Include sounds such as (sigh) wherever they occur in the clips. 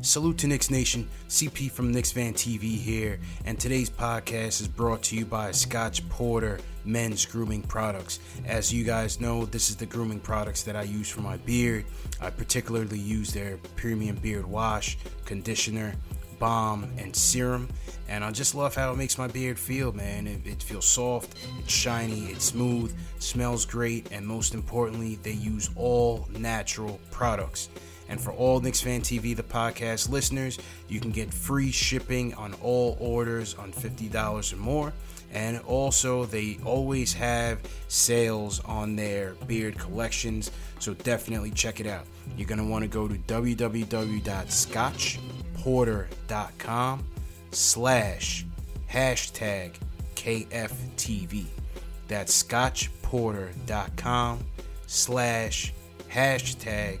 Salute to Knicks Nation, CP from Knicks Fan TV here, and today's podcast is brought to you by Scotch Porter Men's Grooming Products. As you guys know, this is the grooming products that I use for my beard. I particularly use their premium beard wash, conditioner, balm, and serum, and I just love how it makes my beard feel, man. It, it feels soft, it's shiny, it's smooth, smells great, and most importantly, they use all natural products. And for all Knicks Fan TV, the podcast listeners, you can get free shipping on all orders on $50 or more. And also, they always have sales on their beard collections, so definitely check it out. You're going to want to go to www.scotchporter.com slash hashtag KFTV. That's scotchporter.com slash hashtag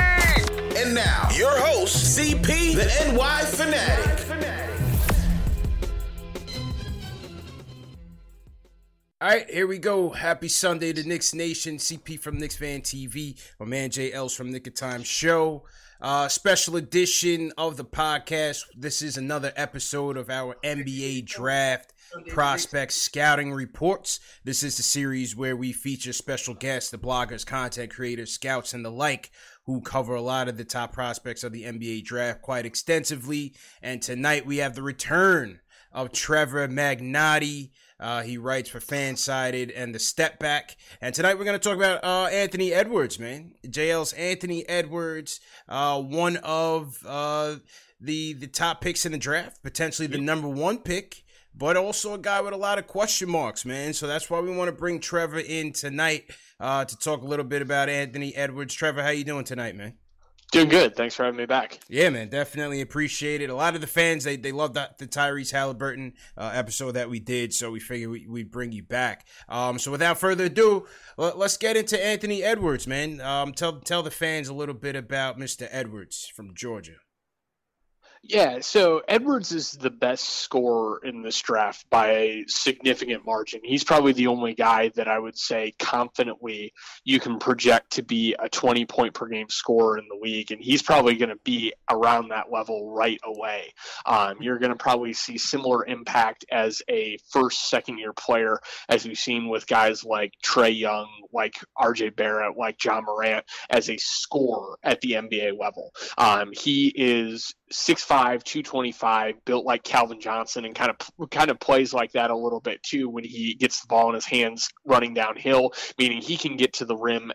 And now, your host, CP, the NY Fanatic. All right, here we go. Happy Sunday to Knicks Nation. CP from Knicks Fan TV. My man Jay Els from Nick of Time Show. Uh, special edition of the podcast. This is another episode of our NBA Draft Prospect Scouting Reports. This is the series where we feature special guests, the bloggers, content creators, scouts, and the like who cover a lot of the top prospects of the NBA draft quite extensively. And tonight we have the return of Trevor Magnotti. Uh, he writes for Fansided and the Step Back. And tonight we're going to talk about uh, Anthony Edwards, man. JL's Anthony Edwards, uh, one of uh, the the top picks in the draft, potentially the number one pick, but also a guy with a lot of question marks, man. So that's why we want to bring Trevor in tonight uh, to talk a little bit about Anthony Edwards. Trevor, how you doing tonight, man? Doing good. Thanks for having me back. Yeah, man, definitely appreciate it. A lot of the fans they they love that the Tyrese Halliburton uh, episode that we did, so we figured we we bring you back. Um, so without further ado, let, us get into Anthony Edwards, man. Um, tell tell the fans a little bit about Mr. Edwards from Georgia. Yeah, so Edwards is the best scorer in this draft by a significant margin. He's probably the only guy that I would say confidently you can project to be a 20 point per game scorer in the league, and he's probably going to be around that level right away. Um, you're going to probably see similar impact as a first, second year player, as we've seen with guys like Trae Young, like RJ Barrett, like Ja Morant, as a scorer at the NBA level. Um, he is 6'5", 225, built like Calvin Johnson, and kind of kind of plays like that a little bit too when he gets the ball in his hands running downhill, meaning he can get to the rim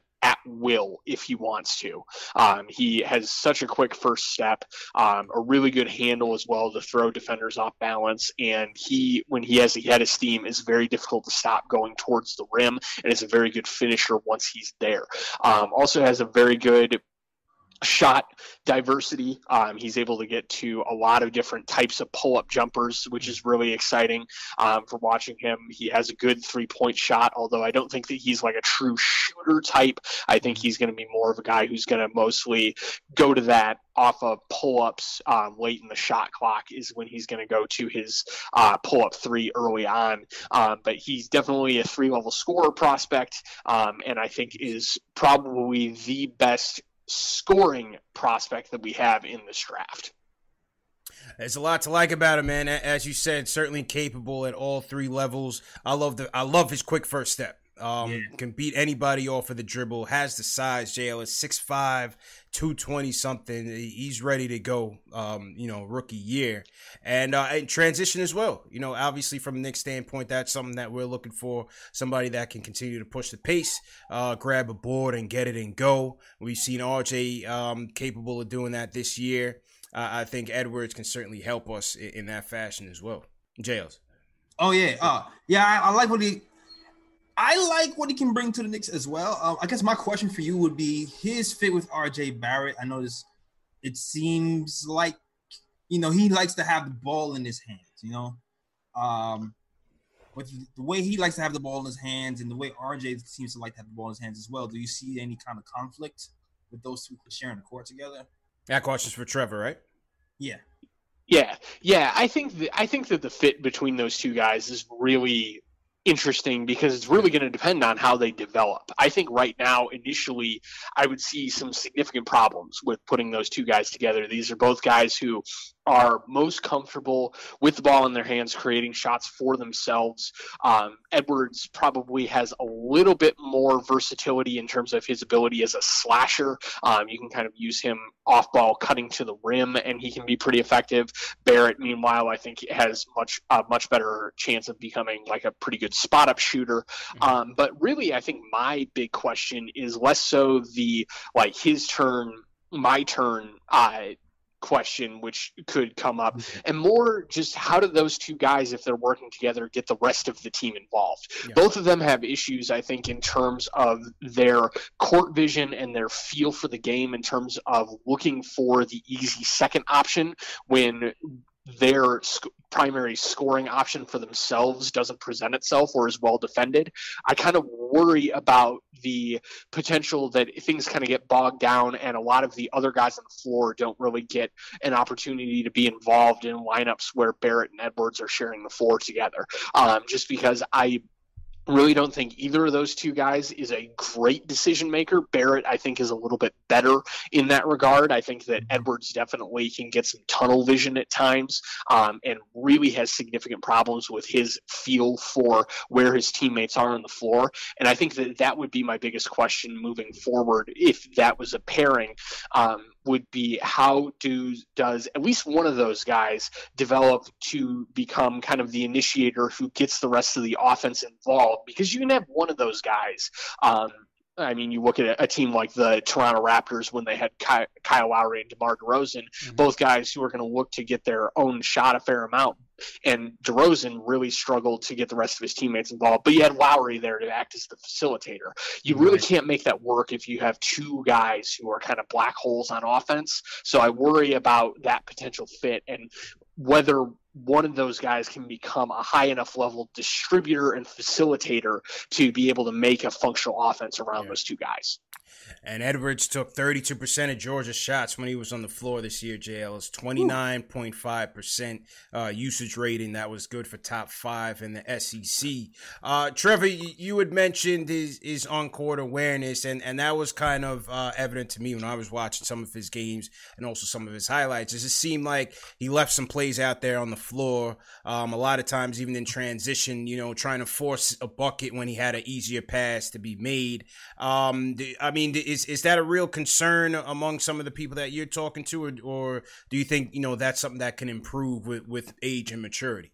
will if he wants to. Um, he has such a quick first step, um, a really good handle as well to throw defenders off balance, and he when he has he had his steam is very difficult to stop going towards the rim, and is a very good finisher once he's there. Um, also has a very good shot diversity. Um, he's able to get to a lot of different types of pull up jumpers, which is really exciting um, for watching him. He has a good three point shot, although I don't think that he's like a true shooter type. I think he's going to be more of a guy who's going to mostly go to that off of pull ups um, late in the shot clock is when he's going to go to his uh, pull up three early on. Um, but he's definitely a three level scorer prospect, um, and I think is probably the best scoring prospect that we have in this draft. There's a lot to like about him, man. As you said, certainly capable at all three levels. I love the I love his quick first step. Um, yeah. Can beat anybody off of the dribble. Has the size. JL is 6'5", 220 something. He's ready to go. Um, you know, rookie year and uh, and transition as well. You know, obviously from Knicks standpoint, that's something that we're looking for. Somebody that can continue to push the pace, uh, grab a board and get it and go. We've seen RJ um, capable of doing that this year. Uh, I think Edwards can certainly help us in, in that fashion as well. Jails. Oh yeah, uh, yeah. I, I like what he I like what he can bring to the Knicks as well. Uh, I guess my question for you would be his fit with RJ Barrett. I know this, it seems like you know he likes to have the ball in his hands. You know, um, with the way he likes to have the ball in his hands and the way RJ seems to like to have the ball in his hands as well. Do you see any kind of conflict with those two sharing the court together? That question's for Trevor, right? Yeah. Yeah, yeah. I think that I think that the fit between those two guys is really interesting because it's really going to depend on how they develop. I think right now, initially, I would see some significant problems with putting those two guys together. These are both guys who are most comfortable with the ball in their hands, creating shots for themselves. Um, Edwards probably has a little bit more versatility in terms of his ability as a slasher. Um, you can kind of use him off ball, cutting to the rim, and he can be pretty effective. Barrett, meanwhile, I think has much a much better chance of becoming like a pretty good spot up shooter. Mm-hmm. Um, but really, I think my big question is less so the like his turn my turn uh, question which could come up mm-hmm. and more just how do those two guys if they're working together get the rest of the team involved yeah. both of them have issues i think in terms of their court vision and their feel for the game in terms of looking for the easy second option when their sc- primary scoring option for themselves doesn't present itself or is well defended, I kind of worry about the potential that things kind of get bogged down and a lot of the other guys on the floor don't really get an opportunity to be involved in lineups where Barrett and Edwards are sharing the floor together. Um, just because I really don't think either of those two guys is a great decision maker. Barrett, I think, is a little bit better in that regard. I think that Edwards definitely can get some tunnel vision at times um, and really has significant problems with his feel for where his teammates are on the floor. And I think that that would be my biggest question moving forward if that was a pairing. Um, would be how do does at least one of those guys develop to become kind of the initiator who gets the rest of the offense involved because you can have one of those guys um, I mean, you look at a, team like the Toronto Raptors when they had Kyle, Kyle Lowry and DeMar DeRozan, mm-hmm. both guys who are going to look to get their own shot a fair amount. And DeRozan really struggled to get the rest of his teammates involved, but you had Lowry there to act as the facilitator. You really can't make that work if you have two guys who are kind of black holes on offense. So I worry about that potential fit and whether one of those guys can become a high enough level distributor and facilitator to be able to make a functional offense around yeah. those two guys. And Edwards took 32% of Georgia's shots when he was on the floor this year, JL. is 29.5% uh, usage rating. That was good for top five in the SEC. Uh, Trevor, you had mentioned his, his on court awareness, and, and that was kind of uh, evident to me when I was watching some of his games and also some of his highlights. It just seemed like he left some plays out there on the floor. Um, a lot of times, even in transition, you know, trying to force a bucket when he had an easier pass to be made. Um, I mean, is is that a real concern among some of the people that you're talking to, or, or do you think you know that's something that can improve with with age and maturity?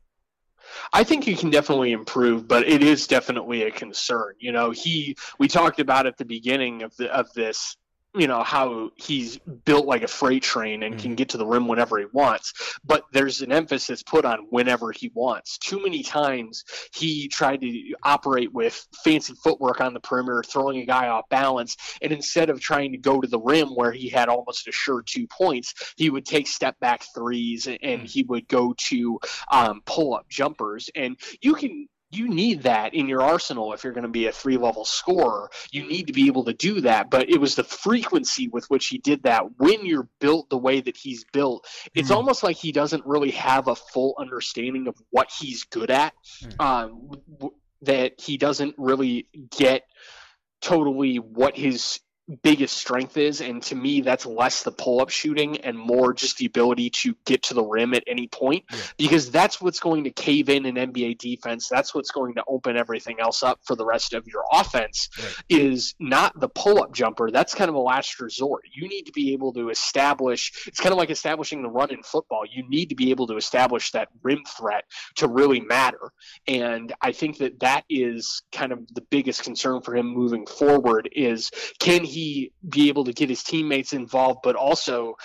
I think he can definitely improve, but it is definitely a concern. You know, he we talked about at the beginning of the of this you know how he's built like a freight train and mm-hmm. can get to the rim whenever he wants but there's an emphasis put on whenever he wants too many times he tried to operate with fancy footwork on the perimeter throwing a guy off balance and instead of trying to go to the rim where he had almost a sure two points he would take step back threes and mm-hmm. he would go to um, pull up jumpers and you can you need that in your arsenal if you're going to be a three level scorer. You need to be able to do that. But it was the frequency with which he did that when you're built the way that he's built. It's mm. almost like he doesn't really have a full understanding of what he's good at. Mm. Um, w- that he doesn't really get totally what his biggest strength is. And to me, that's less the pull up shooting and more just the ability to get to the rim at any point yeah. because that's what's going to cave in an NBA defense. That's what's going to open everything else up for the rest of your offense right. is not the pull up jumper. That's kind of a last resort. You need to be able to establish, it's kind of like establishing the run in football. You need to be able to establish that rim threat to really matter. And I think that that is kind of the biggest concern for him moving forward is can he be able to get his teammates involved, but also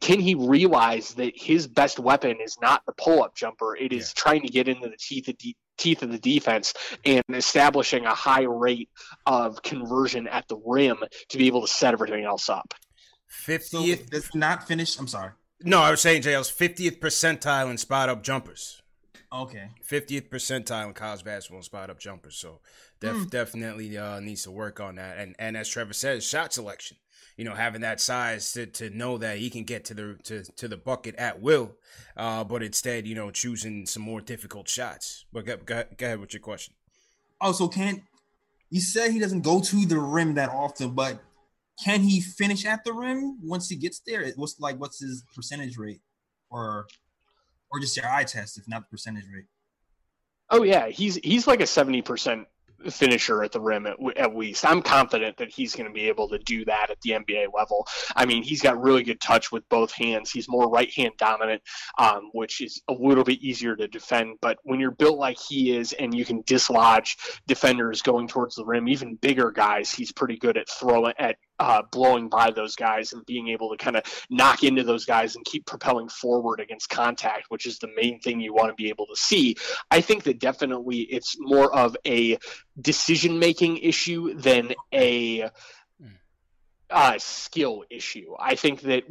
can he realize that his best weapon is not the pull-up jumper? It is yeah. trying to get into the teeth of de- teeth of the defense and establishing a high rate of conversion at the rim to be able to set everything else up. Fiftieth, so it's not finished. I'm sorry. No, I was saying JL's fiftieth percentile in spot up jumpers. Okay. 50th percentile in college basketball spot up jumpers. So def- mm. definitely uh, needs to work on that. And and as Trevor says, shot selection. You know, having that size to, to know that he can get to the to, to the bucket at will, uh, but instead, you know, choosing some more difficult shots. But go, go, go ahead with your question. Oh, so can you said he doesn't go to the rim that often, but can he finish at the rim once he gets there? What's like what's his percentage rate or or just your eye test, if not the percentage rate? Oh yeah, he's he's like a seventy percent finisher at the rim at, at, least. I'm confident that he's going to be able to do that at the NBA level. I mean, he's got really good touch with both hands. He's more right hand dominant, um, which is a little bit easier to defend. But when you're built like he is and you can dislodge defenders going towards the rim, even bigger guys, he's pretty good at throwing at uh, blowing by those guys and being able to kind of knock into those guys and keep propelling forward against contact, which is the main thing you want to be able to see. I think that definitely it's more of a decision making issue than a uh, skill issue. I think that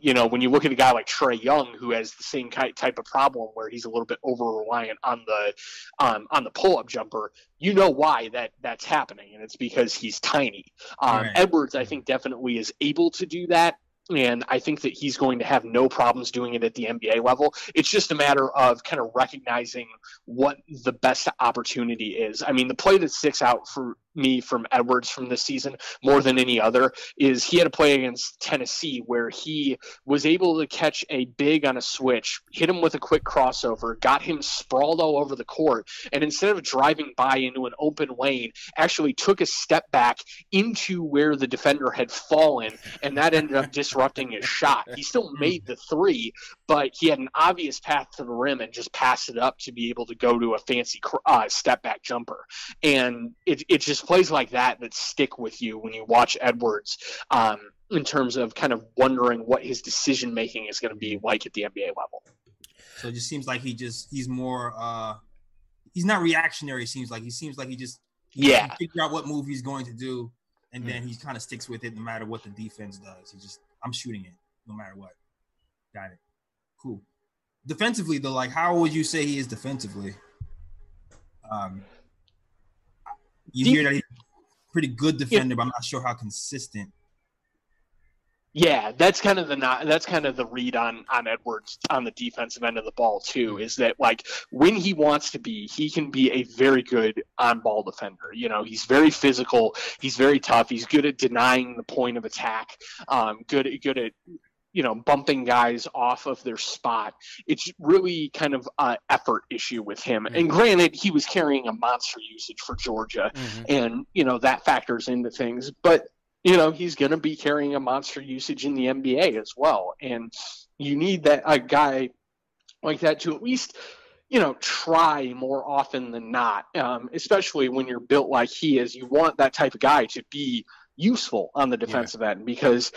you know when you look at a guy like Trae Young, who has the same type of problem where he's a little bit over reliant on the um, on the pull up jumper, you know why that that's happening, and it's because he's tiny. Um, right. Edwards, I think, definitely is able to do that. And I think that he's going to have no problems doing it at the NBA level. It's just a matter of kind of recognizing what the best opportunity is. I mean, the play that sticks out for me from Edwards from this season more than any other is he had a play against Tennessee where he was able to catch a big on a switch, hit him with a quick crossover, got him sprawled all over the court, and instead of driving by into an open lane, actually took a step back into where the defender had fallen, and that ended up disrupting his shot. He still (laughs) made the three, but he had an obvious path to the rim and just passed it up to be able to go to a fancy uh, step back jumper. And it, it just plays like that that stick with you when you watch Edwards um, in terms of kind of wondering what his decision making is going to be like at the NBA level. So it just seems like he just he's more uh he's not reactionary. Seems like he seems like he just he yeah figure out what move he's going to do, and then he kind of sticks with it no matter what the defense does. He just I'm shooting it no matter what. Got it. Cool. Defensively though, like how would you say he is defensively? Um, you hear that he's pretty good defender, yeah. but I'm not sure how consistent. Yeah, that's kind of the not, that's kind of the read on on Edwards on the defensive end of the ball too. Is that like when he wants to be, he can be a very good on ball defender. You know, he's very physical, he's very tough, he's good at denying the point of attack, um, good good at you know bumping guys off of their spot it's really kind of an effort issue with him mm-hmm. and granted he was carrying a monster usage for georgia mm-hmm. and you know that factors into things but you know he's going to be carrying a monster usage in the nba as well and you need that a guy like that to at least you know try more often than not um, especially when you're built like he is you want that type of guy to be useful on the defensive yeah. end because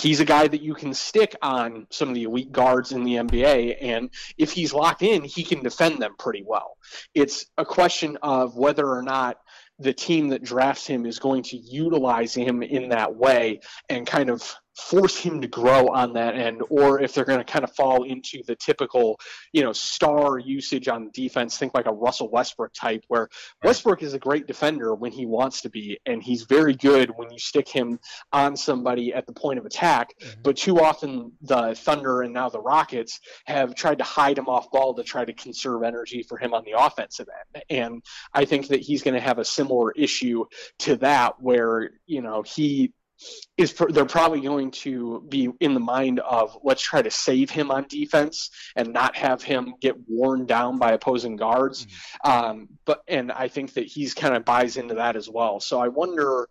he's a guy that you can stick on some of the elite guards in the NBA. And if he's locked in, he can defend them pretty well. It's a question of whether or not the team that drafts him is going to utilize him in that way and kind of force him to grow on that end, or if they're going to kind of fall into the typical, you know, star usage on defense. Think like a Russell Westbrook type, where Westbrook is a great defender when he wants to be, and he's very good when you stick him on somebody at the point of attack. Mm-hmm. But too often, the Thunder and now the Rockets have tried to hide him off ball to try to conserve energy for him on the offensive end. And I think that he's going to have a similar issue to that, where you know he is they're probably going to be in the mind of let's try to save him on defense and not have him get worn down by opposing guards. Mm-hmm. Um, but and I think that he's kind of buys into that as well. So I wonder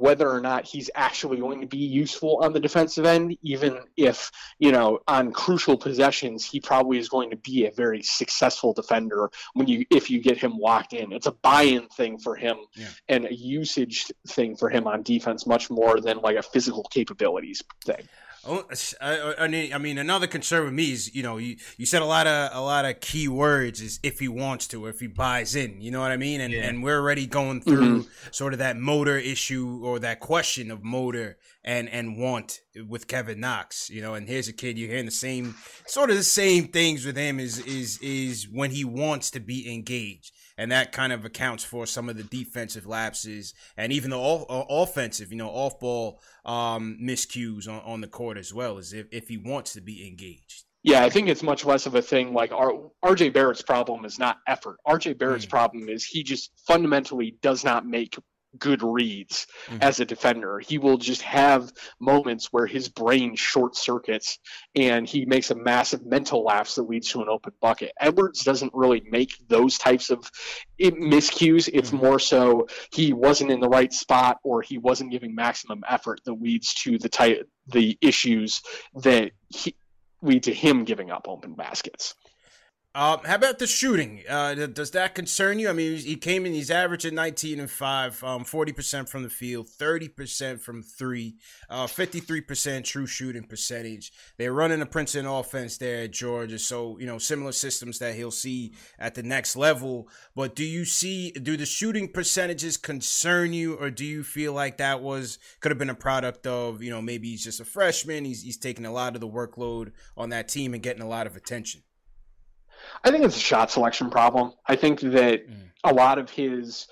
whether or not he's actually going to be useful on the defensive end, even if, you know, on crucial possessions, he probably is going to be a very successful defender when you if you get him locked in. It's a buy-in thing for him yeah. and a usage thing for him on defense much more than like a physical capabilities thing. Oh, I, I mean, another concern with me is, you know, you, you said a lot of a lot of key words is if he wants to, or if he buys in. You know what I mean? And yeah. and we're already going through mm-hmm. sort of that motor issue or that question of motor and and want with Kevin Knox. You know, and here's a kid you're hearing the same sort of the same things with him is is is when he wants to be engaged and that kind of accounts for some of the defensive lapses and even the all, uh, offensive, you know, off ball um, miscues on, on the court as well, as if, if he wants to be engaged. Yeah, I think it's much less of a thing like R- RJ Barrett's problem is not effort. RJ Barrett's mm. problem is he just fundamentally does not make good reads mm-hmm. as a defender. He will just have moments where his brain short circuits and he makes a massive mental lapse that leads to an open bucket. Edwards doesn't really make those types of miscues. It's mm-hmm. more so he wasn't in the right spot or he wasn't giving maximum effort that leads to the type the issues that he, lead to him giving up open baskets. Um, how about the shooting? Uh, does that concern you? I mean, he came in, he's averaging 19 and 5, um, 40% from the field, 30% from three, uh, 53% true shooting percentage. They're running a Princeton offense there at Georgia. So, you know, similar systems that he'll see at the next level. But do you see, do the shooting percentages concern you, or do you feel like that was, could have been a product of, you know, maybe he's just a freshman, he's, he's taking a lot of the workload on that team and getting a lot of attention? I think it's a shot selection problem. I think that mm. a lot of his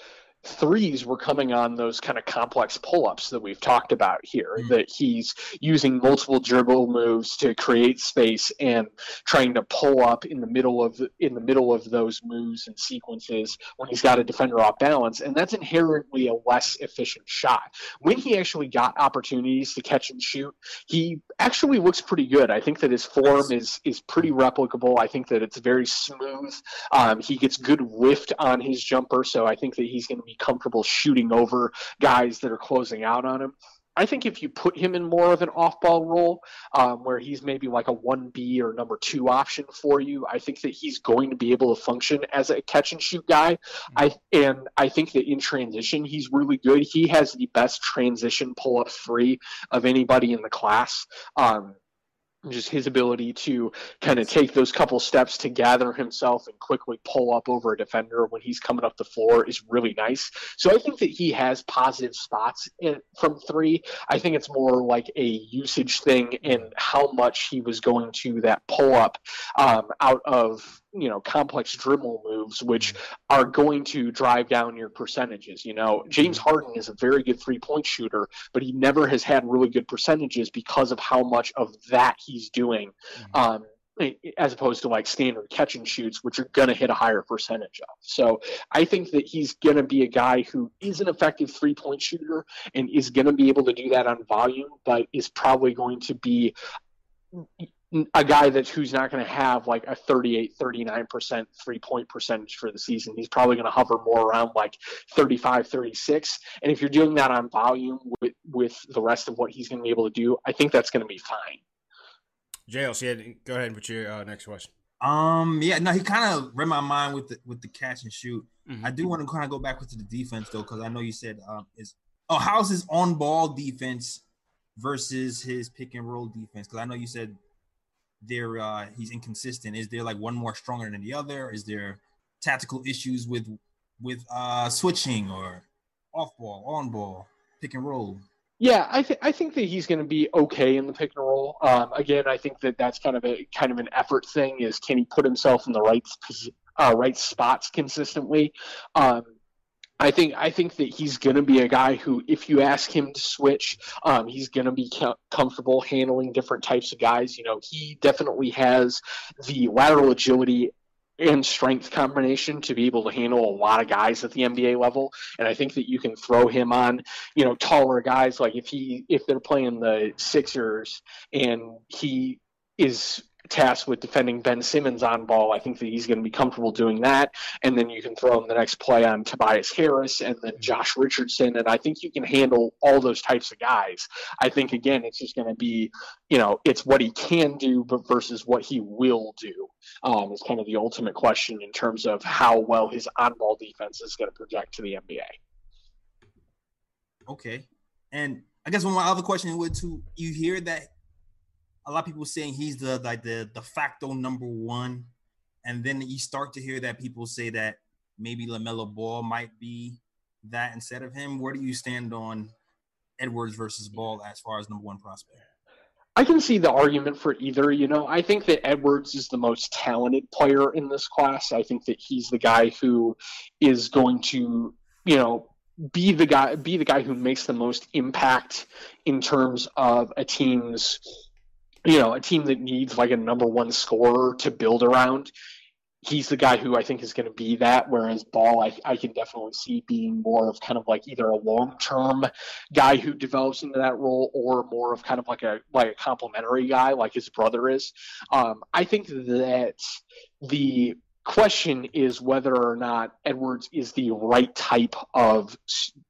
threes were coming on those kind of complex pull-ups that we've talked about here mm-hmm. that he's using multiple dribble moves to create space and trying to pull up in the middle of in the middle of those moves and sequences when he's got a defender off balance and that's inherently a less efficient shot when he actually got opportunities to catch and shoot he actually looks pretty good. I think that his form is is pretty replicable. I think that it's very smooth. Um, he gets good lift on his jumper so i think that he's going to be comfortable shooting over guys that are closing out on him. I think if you put him in more of an off-ball role, um, where he's maybe like a one B or number two option for you, I think that he's going to be able to function as a catch and shoot guy. I and I think that in transition he's really good. He has the best transition pull-up three of anybody in the class. Um, just his ability to kind of take those couple steps to gather himself and quickly pull up over a defender when he's coming up the floor is really nice. So I think that he has positive spots in, from three. I think it's more like a usage thing in how much he was going to that pull up um, out of you know complex dribble moves which mm-hmm. are going to drive down your percentages you know james mm-hmm. harden is a very good three point shooter but he never has had really good percentages because of how much of that he's doing mm-hmm. um, as opposed to like standard catch and shoots, which are going to hit a higher percentage of. So I think that he's going to be a guy who is an effective three point shooter and is going to be able to do that on volume, but is probably going to be a guy that's who's not going to have like a 38 39% three point percentage for the season he's probably going to hover more around like 35 36 and if you're doing that on volume with with the rest of what he's going to be able to do i think that's going to be fine JLC, yeah, go ahead with your uh, next question. Um, yeah, no, he kind of read my mind with the with the catch and shoot. Mm-hmm. I do want to kind of go back to the defense though, because I know you said um, is oh, how's his on ball defense versus his pick and roll defense? Because I know you said there uh, he's inconsistent. Is there like one more stronger than the other? Is there tactical issues with with uh, switching or off ball, on ball, pick and roll? Yeah, I think I think that he's going to be okay in the pick and roll. Um, again, I think that that's kind of a kind of an effort thing. Is can he put himself in the right uh, right spots consistently? Um, I think I think that he's going to be a guy who, if you ask him to switch, um, he's going to be comfortable handling different types of guys. You know, he definitely has the lateral agility and strength combination to be able to handle a lot of guys at the NBA level. And I think that you can throw him on, you know, taller guys. Like if he if they're playing the Sixers and he is tasked with defending Ben Simmons on ball. I think that he's going to be comfortable doing that. And then you can throw him the next play on Tobias Harris and then Josh Richardson. And I think you can handle all those types of guys. I think, again, it's just going to be, you know, it's what he can do but versus what he will do um, is kind of the ultimate question in terms of how well his on ball defense is going to project to the NBA. Okay. And I guess one of my other question would to you hear that a lot of people saying he's the like the de facto number one, and then you start to hear that people say that maybe LaMelo Ball might be that instead of him. Where do you stand on Edwards versus Ball as far as number one prospect? I can see the argument for either. You know, I think that Edwards is the most talented player in this class. I think that he's the guy who is going to, you know, be the guy be the guy who makes the most impact in terms of a team's you know, a team that needs like a number one scorer to build around, he's the guy who I think is going to be that. Whereas Ball, I, I can definitely see being more of kind of like either a long term guy who develops into that role, or more of kind of like a like a complementary guy, like his brother is. Um, I think that the question is whether or not Edwards is the right type of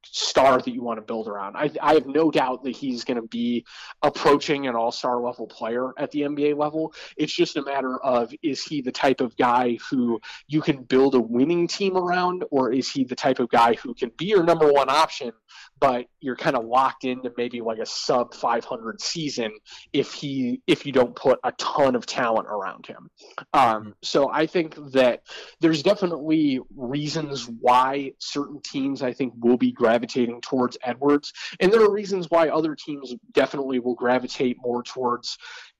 star that you want to build around. I, I have no doubt that he's going to be approaching an all star level player at the NBA level. It's just a matter of is he the type of guy who you can build a winning team around, or is he the type of guy who can be your number one option, but you're kind of locked into maybe like a sub 500 season if he if you don't put a ton of talent around him. Um, so I think that there's definitely reasons why certain teams I think will be gravitating towards Edwards, and there are reasons why other teams definitely will gravitate more towards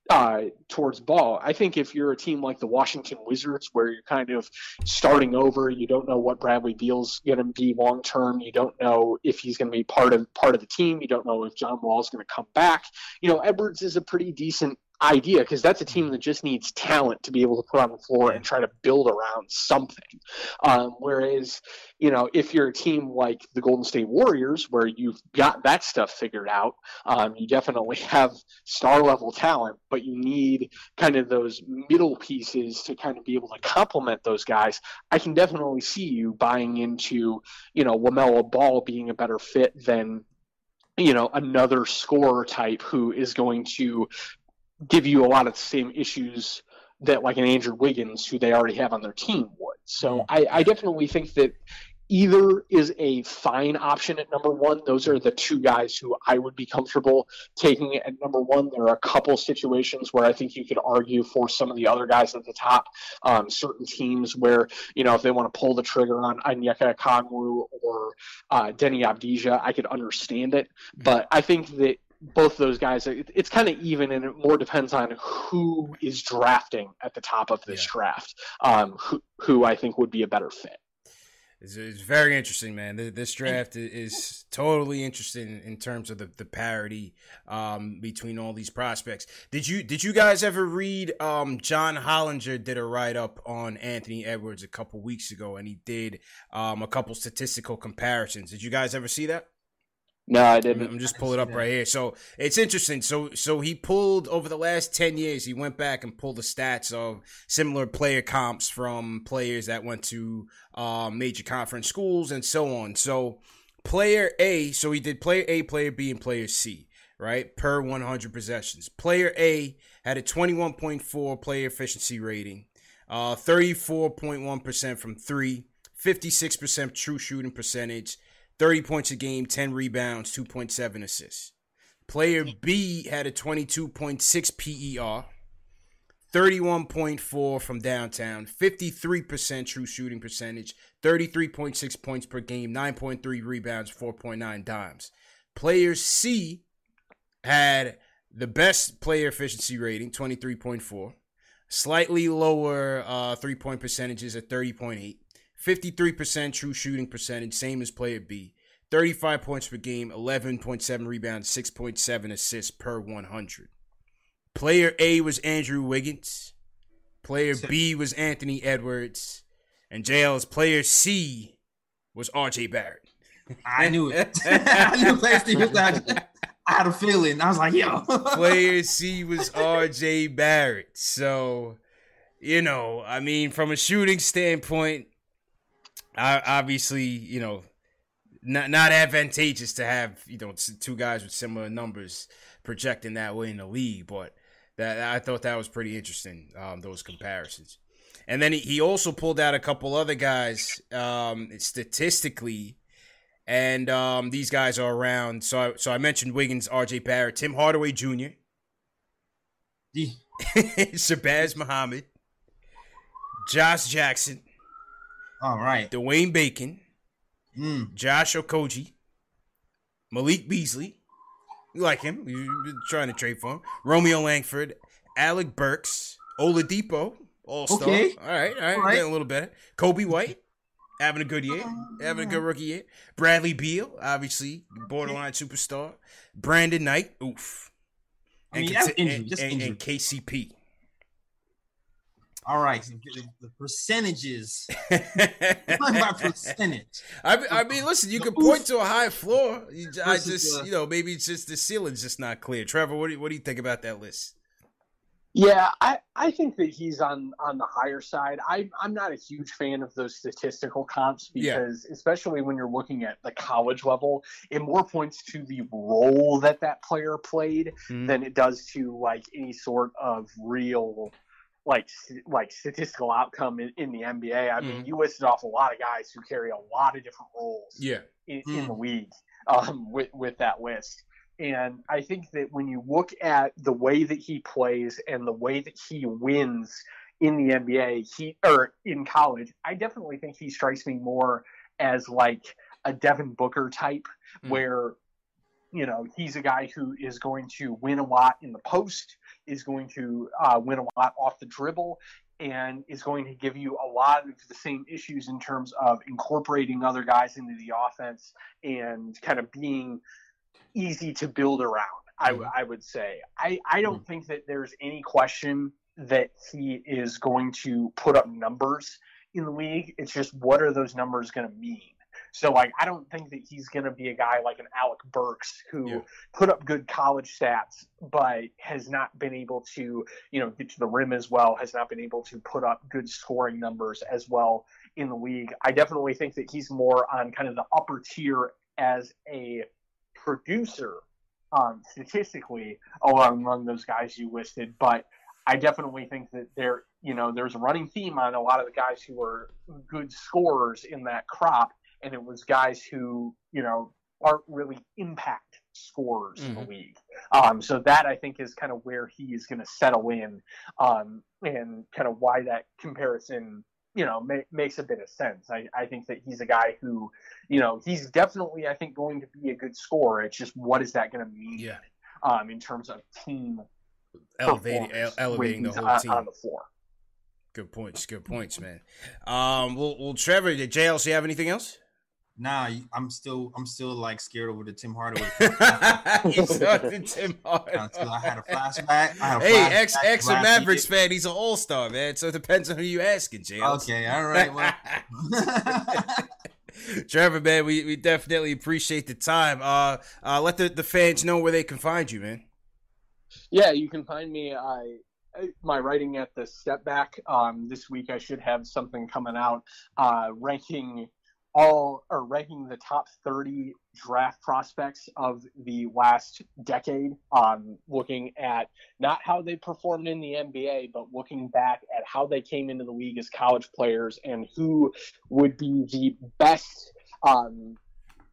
uh, towards ball. I think if you're a team like the Washington Wizards, where you're kind of starting over, you don't know what Bradley Beal's going to be long term. You don't know if he's going to be part of part of the team. You don't know if John Wall's going to come back. You know, Edwards is a pretty decent idea because that's a team that just needs talent to be able to put on the floor and try to build around something. Um, whereas, you know, if you're a team like the Golden State Warriors, where you've got that stuff figured out, um, you definitely (laughs) have star level talent, but you need kind of those middle pieces to kind of be able to complement those guys. I can definitely see you buying into, you know, LaMelo Ball being a better fit than you know another scorer type who is going to give you a lot of the same issues that like an Andrew Wiggins, who they already have on their team, would. So I, I definitely think that either is a fine option at number one. Those are the two guys who I would be comfortable taking at number one. There are a couple situations where I think you could argue for some of the other guys at the top. Um, certain teams where, you know, if they want to pull the trigger on Onyeka Okongwu or uh, Deni Avdija, I could understand it. But I think that both those guys, it's kind of even, and it more depends on who is drafting at the top of this yeah. draft, um, who, who I think would be a better fit. It's, it's very interesting, man. This draft is totally interesting in terms of the, the parity um, between all these prospects. Did you did you guys ever read? Um, John Hollinger did a write up on Anthony Edwards a couple weeks ago, and he did um, a couple statistical comparisons. Did you guys ever see that? No, I didn't. I'm just pulling it up right here. So it's interesting. So so he pulled over the last ten years. He went back and pulled the stats of similar player comps from players that went to uh, major conference schools and so on. So player A. So he did player A, player B, and player C. Right per 100 possessions. Player A had a 21.4 player efficiency rating, uh, 34.1% from three, 56% true shooting percentage. 30 points a game, 10 rebounds, 2.7 assists. Player B had a 22.6 PER, 31.4 from downtown, 53% true shooting percentage, 33.6 points per game, 9.3 rebounds, 4.9 dimes. Player C had the best player efficiency rating, 23.4, slightly lower uh, three point percentages at 30.8, 53% true shooting percentage, same as player B, 35 points per game, 11.7 rebounds, 6.7 assists per 100. Player A was Andrew Wiggins. Player B was Anthony Edwards. And JL's player C was RJ Barrett. I knew it. (laughs) I knew player C was RJ. I had a feeling. I was like, yo. (laughs) player C was RJ Barrett. So, you know, I mean, from a shooting standpoint, obviously, you know, not not advantageous to have you know two guys with similar numbers projecting that way in the league, but that I thought that was pretty interesting. Um, those comparisons, and then he, he also pulled out a couple other guys um, statistically, and um, these guys are around. So I, so I mentioned Wiggins, R.J. Barrett, Tim Hardaway Jr., (laughs) Shabazz Muhammad, Josh Jackson. All right, Dwayne Bacon. Mm. Josh Okogie, Malik Beasley. You like him. You've been trying to trade for him. Romeo Langford, Alec Burks, Oladipo, all star. Okay. All right, all right, All right. Getting a little better. Coby White, having a good year. Having a good rookie year. Bradley Beal, obviously, borderline superstar. Brandon Knight, oof. I mean, And that's Kati- injury, and- just and- and KCP. All right, the, the percentages. (laughs) by percentage. I mean, I mean, listen, you can point to a high floor. I just, the- you know, maybe it's just the ceiling's just not clear. Trevor, what do you, what do you think about that list? Yeah, I, I think that he's on on the higher side. I I'm not a huge fan of those statistical comps Yeah. because especially when you're looking at the college level, it more points to the role that that player played Mhm. than it does to like any sort of real like like statistical outcome in, in the NBA. I mean, Mhm. you listed off a lot of guys who carry a lot of different roles Yeah, in, Mm. in the league um, with with that list. And I think that when you look at the way that he plays and the way that he wins in the NBA, he or in college, I definitely think he strikes me more as like a Devin Booker type, Mm. where you know he's a guy who is going to win a lot in the post, is going to uh, win a lot off the dribble, and is going to give you a lot of the same issues in terms of incorporating other guys into the offense and kind of being easy to build around. I, Mhm. I would say. I, I don't think that there's any question that he is going to put up numbers in the league. It's just what are those numbers going to mean? So, like, I don't think that he's going to be a guy like an Alec Burks who Yeah. put up good college stats, but has not been able to, you know, get to the rim as well, has not been able to put up good scoring numbers as well in the league. I definitely think that he's more on kind of the upper tier as a producer um, statistically along among those guys you listed, but I definitely think that there, you know, there's a running theme on a lot of the guys who are good scorers in that crop, and it was guys who, you know, aren't really impact scorers in the league. Um, so that I think is kind of where he is going to settle in, um, and kind of why that comparison, you know, ma- makes a bit of sense. I, I think that he's a guy who, you know, he's definitely I think going to be a good scorer. It's just what is that going to mean? yeah, um, in terms of team elevating, elevating the whole on, team. on the floor. Good points, good points, man. Um, well, well, Trevor, did JLC have anything else? Nah, I'm still, I'm still like scared over the Tim Hardaway. (laughs) you started (laughs) Tim Until I had a flashback. I had a Hey, flashback ex ex a Mavericks weekend. fan. He's an all star, man. So it depends on who you asking, JLC. Okay, all right. Well, (laughs) Trevor, man, we, we definitely appreciate the time. Uh, uh, let the, the fans know where they can find you, man. Yeah, you can find me. I my writing at the step back. Um, this week I should have something coming out uh, ranking all are ranking the top 30 draft prospects of the last decade. Um, looking at not how they performed in the NBA, but looking back at how they came into the league as college players and who would be the best. Um,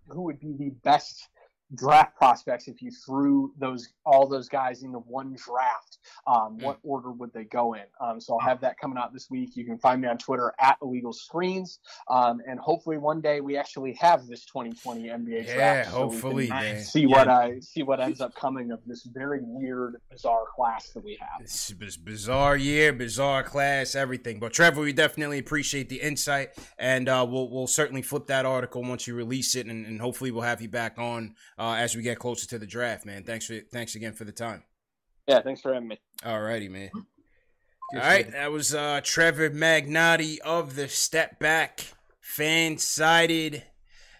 who would be the best draft prospects if you threw those all those guys into one draft um, what order would they go in. Um, so i'll have that coming out this week. You can find me on twitter at illegal screens. Um, and hopefully one day we actually have this 2020 nba Yeah, draft so hopefully, see what i see what ends up coming of this very weird bizarre class that we have. This biz- bizarre year, bizarre class, everything. But Trevor, we definitely appreciate the insight, and uh, we'll we'll certainly flip that article once you release it, and, and hopefully we'll have you back on uh, as we get closer to the draft, man. Thanks for thanks again for the time. Yeah thanks for having me Alrighty, man. All right, that was uh, Trevor Magnotti of the Step Back fan sided.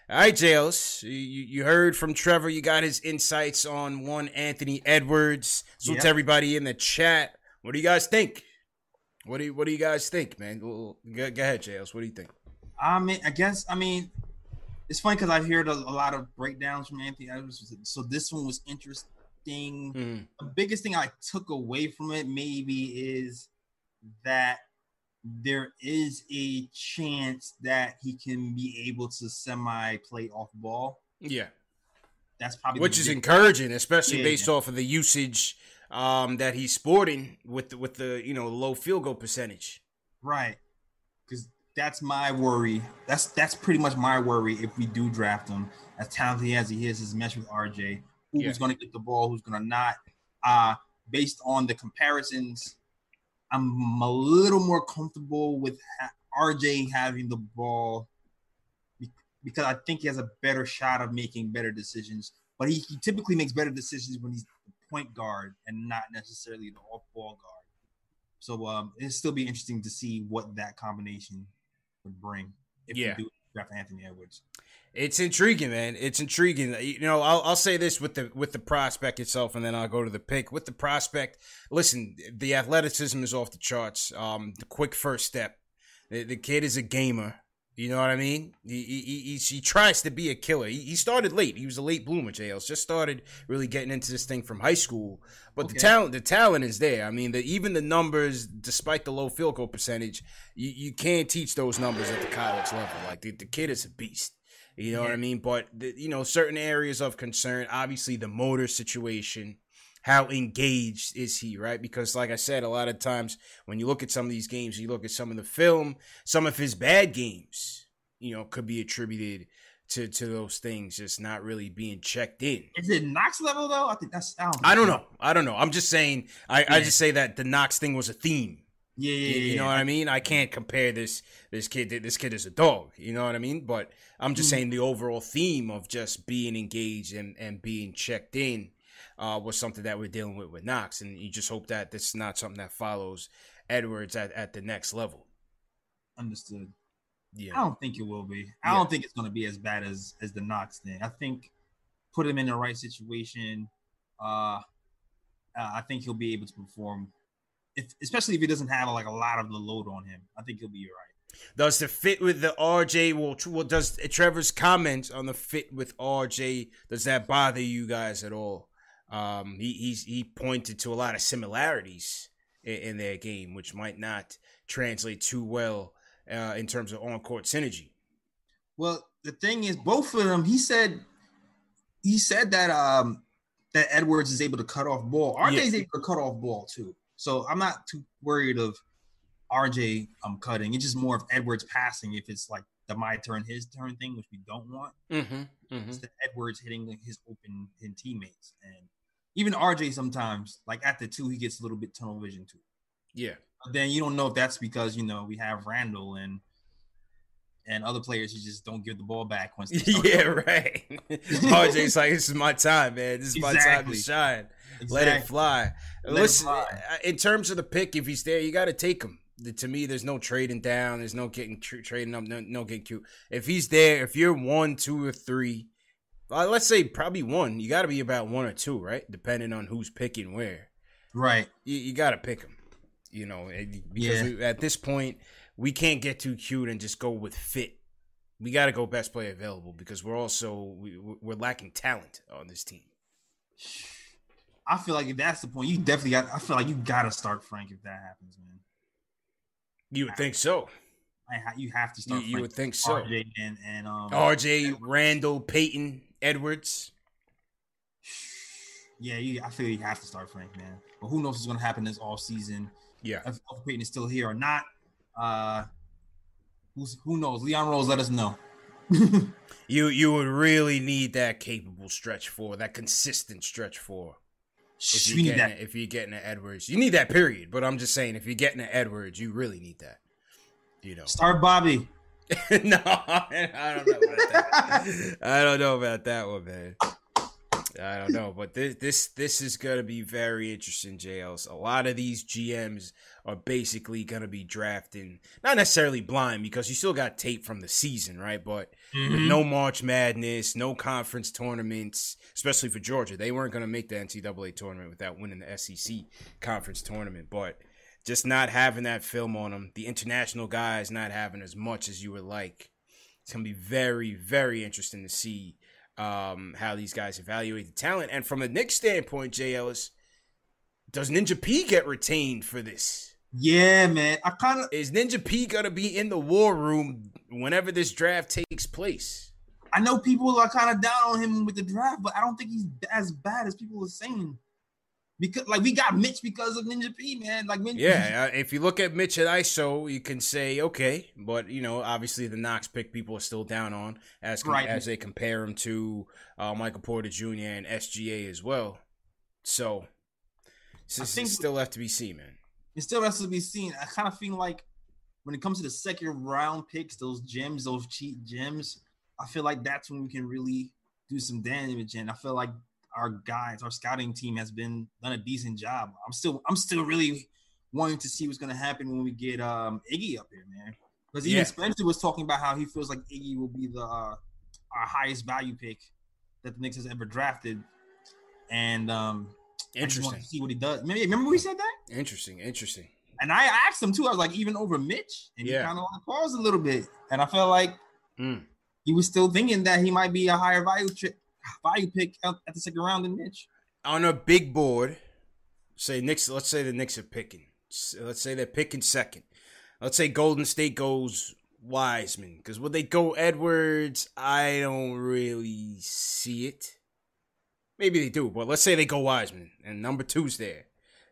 All right, Jails, you, you heard from Trevor. You got his insights on one Anthony Edwards. So Yep. to everybody in the chat, what do you guys think? What do you What do you guys think, man? Well, Go, go ahead, Jails. What do you think? I mean, I guess I mean, it's funny because I've heard a, a lot of breakdowns from Anthony Edwards. So this one was interesting. Mhm. The biggest thing I took away from it maybe is that there is a chance that he can be able to semi play off ball. Yeah, That's probably which is encouraging, especially Yeah. based off of the usage um, that he's sporting with the, with the you know low field goal percentage. right because that's my worry. That's that's pretty much my worry if we do draft him as talented as he is, his mesh with RJ. Who's Yeah. going to get the ball? Who's going to not? Uh based on the comparisons, I'm a little more comfortable with ha- RJ having the ball because I think he has a better shot of making better decisions. But he, he typically makes better decisions when he's the point guard and not necessarily the off ball guard. So um, it'll still be interesting to see what that combination would bring if Yeah. we do draft Anthony Edwards. It's intriguing, man. It's intriguing. You know, I'll, I'll say this with the with the prospect itself, and then I'll go to the pick. With the prospect, listen, the athleticism is off the charts. Um, the quick first step. The, the kid is a gamer. You know what I mean? He he, he, he tries to be a killer. He, he started late. He was a late bloomer. JL's just started really getting into this thing from high school. But the talent, the talent is there. I mean, the, even the numbers, despite the low field goal percentage, you, you can't teach those numbers at the college level. Like the, the kid is a beast. You know what I mean? But the, you know, certain areas of concern, obviously the motor situation, how engaged is he, right? Because like I said, a lot of times when you look at some of these games, you look at some of the film, some of his bad games, you know, could be attributed to to those things just not really being checked in. Is it Knox level though? I think that's I don't, I don't know. I don't know. I'm just saying. I, I just say that the Knox thing was a theme. Yeah, yeah, You, you know what I mean? I can't compare this this kid. This kid is a dog. You know what I mean? But I'm just Mhm. saying the overall theme of just being engaged and and being checked in uh, was something that we're dealing with with Knox, and you just hope that this is not something that follows Edwards at, at the next level. Understood. Yeah. I don't think it will be. I Yeah. don't think it's going to be as bad as as the Knox thing. I think put him in the right situation. Uh, uh, I think he'll be able to perform, if especially if he doesn't have like a lot of the load on him. I think he'll be all right. Does the fit with the RJ? Well, well, does Trevor's comment on the fit with RJ? Does that bother you guys at all? Um, he he's, he pointed to a lot of similarities in, in their game, which might not translate too well uh, in terms of on court synergy. Well, the thing is, both of them. He said, he said that um that Edwards is able to cut off ball. RJ's Yeah. able to cut off ball too. So I'm not too worried of RJ um cutting. It's just more of Edwards passing. If it's like the my turn, his turn thing, which we don't want. Mm-hmm. mm-hmm. It's the Edwards hitting his open his teammates, and even RJ sometimes, like at the two, he gets a little bit tunnel vision too. Yeah. But then you don't know if that's because you know we have Randle and and other players who just don't give the ball back once. (laughs) Yeah. Right. (laughs) RJ's like, this is my time, man. This is my time to Exactly. Let it fly. Let it Listen, fly. uh, in terms of the pick, if he's there, you got to take him. The- To me, there's no trading down. There's no getting tr- trading up. No, no getting cute. If he's there, if you're one, two, or three, uh, let's say probably one. You got to be about one or two, right? Depending on who's picking where. Right. You, you got to pick him. You know, and- because Yeah. we, at this point, we can't get too cute and just go with fit. We got to go best player available because we're also we, we're lacking talent on this team. I feel like if that's the point, you definitely got. I feel like you got to start Frank if that happens, man. You would think so. I you have to start. you Frank, would think so. RJ and and um. RJ, Randle, Payton, Edwards. Yeah, you, I feel you have to start Frank, man. But who knows what's going to happen this off season? Yeah. If Payton is still here or not. Uh, who's, who knows? Leon Rose, let us know. (laughs) you you would really need that capable stretch four, that consistent stretch four. If you're, getting, that. if you're getting an Edwards, you need that period. But I'm just saying, if you're getting an Edwards, you really need that. You know, start Bobby. (laughs) no, I don't know about that. I don't know about that one, man. I don't know, but this this this is gonna be very interesting, JLs. A lot of these GMs are basically gonna be drafting not necessarily blind because you still got tape from the season, right? But mm-hmm. no March Madness, no conference tournaments, especially for Georgia, they weren't gonna make the NCAA tournament without winning the SEC conference tournament. But just not having that film on them, the international guys not having as much as you would like. It's gonna be very, very interesting to see um, how these guys evaluate the talent. And from a Knicks standpoint, Jay Ellis, does Ninja P get retained for this? Yeah, man. I kind of is Ninja P gonna be in the war room whenever this draft takes place. I know people are kind of down on him with the draft, but I don't think he's as bad as people are saying because like we got Mitch because of Ninja P, man. Like yeah, uh, if you look at Mitch at ISO, you can say okay, but you know obviously the Knox pick people are still down on as com- right. as they compare him to uh, Michael Porter Jr. and SGA as well. So I think still left to be seen, man. It still has to be seen. I kind of feel like when it comes to the second round picks, those gems, those cheat gems, I feel like that's when we can really do some damage. And I feel like our guys, our scouting team has been done a decent job. I'm still I'm still really wanting to see what's gonna happen when we get um Iggy up here, man. Because even yeah. Spencer was talking about how he feels like Iggy will be the uh, our highest value pick that the Knicks has ever drafted, and um, interesting. I to see what he does. Maybe remember we said that. Interesting, interesting. And I asked him too. I was like, even over Mitch, and yeah. he kind of like paused a little bit, and I felt like mm. he was still thinking that he might be a higher value tri- value pick at the second round than Mitch. On a big board, say Knicks. Let's say the Knicks are picking. Let's say they're picking second. Let's say Golden State goes Wiseman because would they go Edwards? I don't really see it. Maybe they do, but let's say they go Wiseman and number two's there.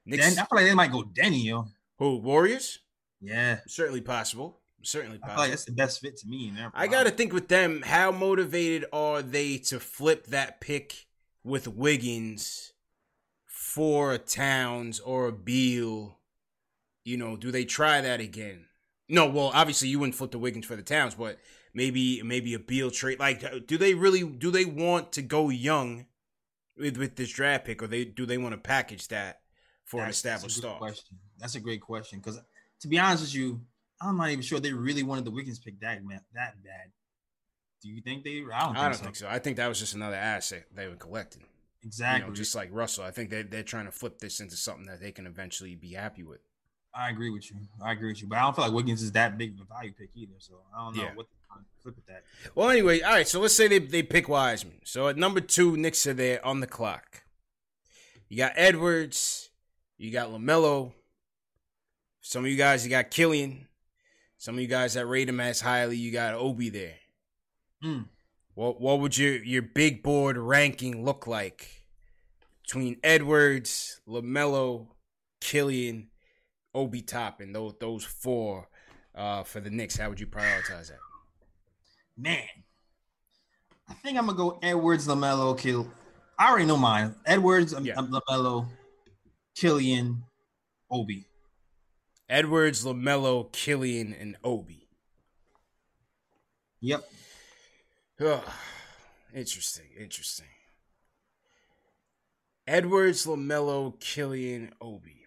Knicks, Den- I feel like they might go Deni, yo. Who Warriors? Yeah, certainly possible certainly possible. I like that's the best fit to me. I got to think with them, how motivated are they to flip that pick with Wiggins for a Towns or a Beal? You know, do they try that again? No, well, obviously you wouldn't flip the Wiggins for the Towns, but maybe maybe a Beal trade. Like, do they really do they want to go young with with this draft pick, or they do they want to package that for that's, an established star? Question. That's a great question because to be honest with you, I'm not even sure they really wanted the Wiggins pick that man that bad. Do you think they? I don't. Think, I don't so. think so. I think that was just another asset they were collecting. Exactly. You know, just like Russell, I think they they're trying to flip this into something that they can eventually be happy with. I agree with you. I agree with you, but I don't feel like Wiggins is that big of a value pick either. So I don't know yeah. what flip at that. Well, anyway, all right. So let's say they they pick Wiseman. So at number two, Knicks are there on the clock. You got Edwards. You got LaMelo. Some of you guys, you got Killian. Some of you guys that rate him as highly, you got Obi there. Mm. What what would your your big board ranking look like between Edwards, LaMelo, Killian, Obi Toppin, those those four uh, for the Knicks? How would you prioritize that? Man, I think I'm gonna go Edwards, LaMelo, Kill. I already know mine. Edwards, yeah. Lamelo, Killian, Obi. Edwards, LaMelo, Killian, and Obi. Yep. Oh, interesting. Interesting. Edwards, LaMelo, Killian, Obi.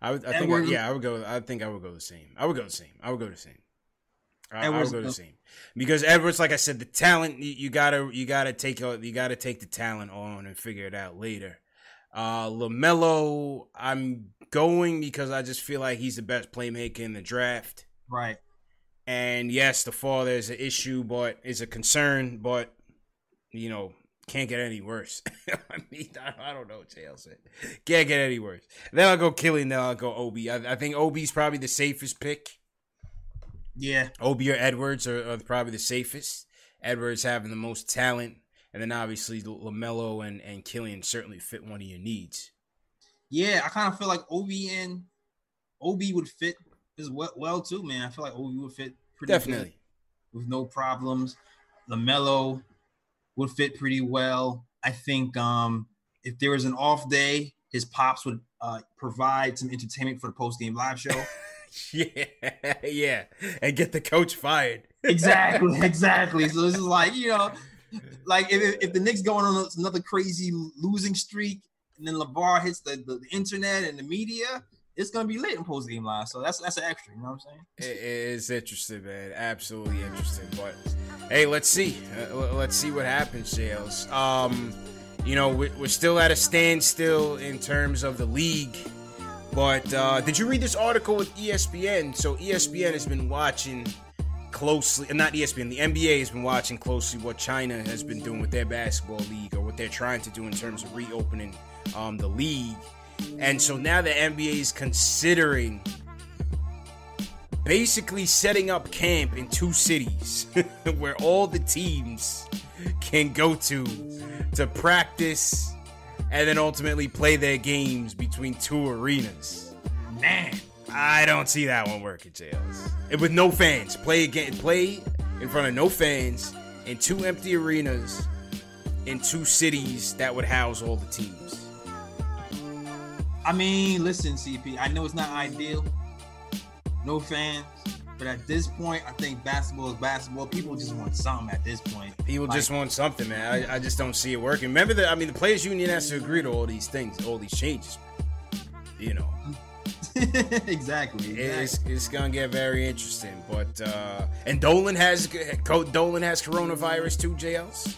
I would. I think. I, yeah, I would go. I think I would go the same. I would go the same. I would go the same. I, I would go the same because Edwards, like I said, the talent you, you gotta you gotta take you gotta take the talent on and figure it out later. Uh, LaMelo, I'm going because I just feel like he's the best playmaker in the draft. Right. And yes, the fall is an issue, but is a concern, but you know, can't get any worse. (laughs) I mean, I, I don't know said. Can't get any worse. Then I'll go Killian, then I'll go Obi. I, I think Obi's probably the safest pick. Yeah. Obi or Edwards are, are probably the safest. Edwards having the most talent and then obviously LaMelo and and Killian certainly fit one of your needs. Yeah, I kind of feel like Obi and Obi would fit as well, well too, man. I feel like Obi would fit pretty definitely with no problems. LaMelo would fit pretty well. I think um, if there was an off day, his pops would uh, provide some entertainment for the post game live show. (laughs) yeah, (laughs) yeah, and get the coach fired. exactly, (laughs) exactly. So this is like you know, like if, if the Knicks going on another crazy losing streak, and then LeVar hits the, the, the internet and the media, it's gonna be lit in post game live. So that's that's an extra. You know what I'm saying? It is interesting, man. Absolutely interesting. But hey, let's see. Uh, let's see what happens, Jails. Um, you know, we're still at a standstill in terms of the league. But uh, did you read this article with ESPN? So ESPN has been watching closely, not ESPN, the NBA has been watching closely what China has been doing with their basketball league or what they're trying to do in terms of reopening um, the league. And so now the NBA is considering basically setting up camp in two cities (laughs) where all the teams can go to to practice and then ultimately play their games between two arenas. Man, I don't see that one working, Jails. And with no fans, play again, play in front of no fans in two empty arenas in two cities that would house all the teams. I mean, listen, CP. I know it's not ideal. No fans. But at this point, I think basketball is basketball. People just want something at this point. People like, just want something, man. I, I, just don't see it working. Remember that? I mean, the players' union has to agree to all these things, all these changes. You know. Hmm. Exactly. (laughs) exactly. It's, it's gonna get very interesting. But uh and Dolan has Dolan has coronavirus too, JLs.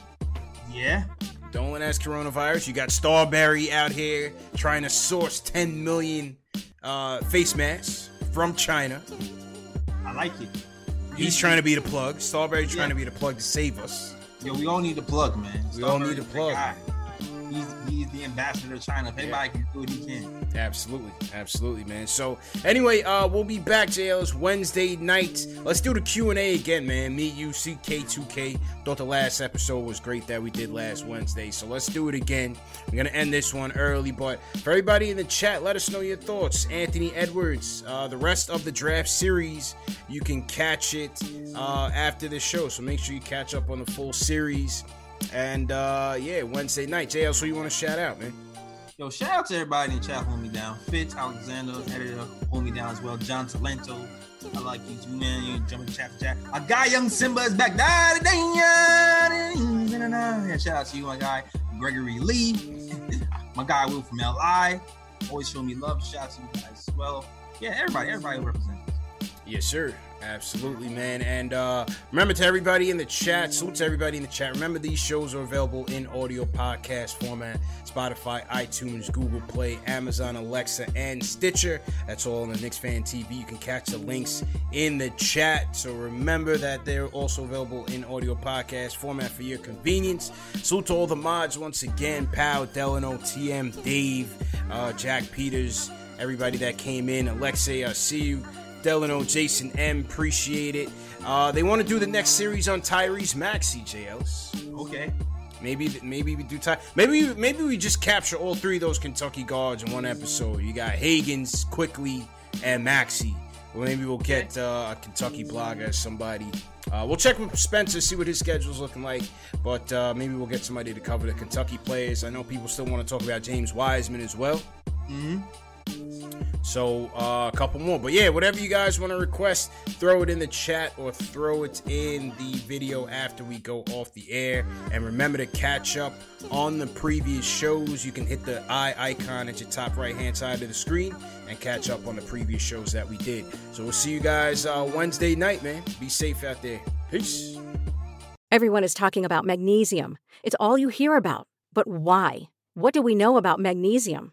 Yeah. Dolan has coronavirus. You got Starbury out here trying to source 10 million uh, face masks from China. I like it. He's trying to be the plug. Starbury trying yeah. to be the plug to save us. Yeah, we all need a plug, man. We all need a plug he's he's the ambassador to China. If anybody yeah. can do it, he can. Absolutely, absolutely, man. So anyway, uh, we'll be back, JLs, Wednesday night. Let's do the Q and A again, man. Me, you, CK2K. Thought the last episode was great that we did last Wednesday, so let's do it again. I'm gonna end this one early, but for everybody in the chat, let us know your thoughts. Anthony Edwards, uh, the rest of the draft series, you can catch it uh, after the show. So make sure you catch up on the full series. And uh yeah, Wednesday night. JL, so you want to shout out, man? Yo, shout out to everybody in the chat holding me down. Fitz, Alexander, editor, hold me down as well. John Talento. I like you too, man. You jumping chat for chat. My guy, Young Simba, is back. Yeah, shout out to you, my guy, Gregory Lee. (laughs) my guy, Will from LI. Always show me love. Shout out to you guys as well. Yeah, everybody, everybody represents. Yes, sir. Absolutely, man. And uh, remember to everybody in the chat, salute to everybody in the chat. Remember, these shows are available in audio podcast format Spotify, iTunes, Google Play, Amazon, Alexa, and Stitcher. That's all on the Knicks Fan TV. You can catch the links in the chat. So remember that they're also available in audio podcast format for your convenience. Salute to all the mods once again Pow, Delano, TM, Dave, uh, Jack Peters, everybody that came in. Alexei, I see you. Delano, Jason M. Appreciate it. Uh, they want to do the next series on Tyrese Maxey, JLs. Okay. Maybe maybe we do Ty- maybe maybe we just capture all three of those Kentucky guards in one episode. You got Hagans, Quickley, and Maxey. Well, maybe we'll get uh, a Kentucky blogger, somebody. Uh, we'll check with Spencer, see what his schedule's looking like. But uh, maybe we'll get somebody to cover the Kentucky players. I know people still want to talk about James Wiseman as well. Mm-hmm. So uh, a couple more, but yeah, whatever you guys want to request, throw it in the chat or throw it in the video after we go off the air. And remember to catch up on the previous shows. You can hit the eye icon at your top right hand side of the screen and catch up on the previous shows that we did. So we'll see you guys uh, Wednesday night, man. Be safe out there. Peace. Everyone is talking about magnesium. It's all you hear about. But why? What do we know about magnesium?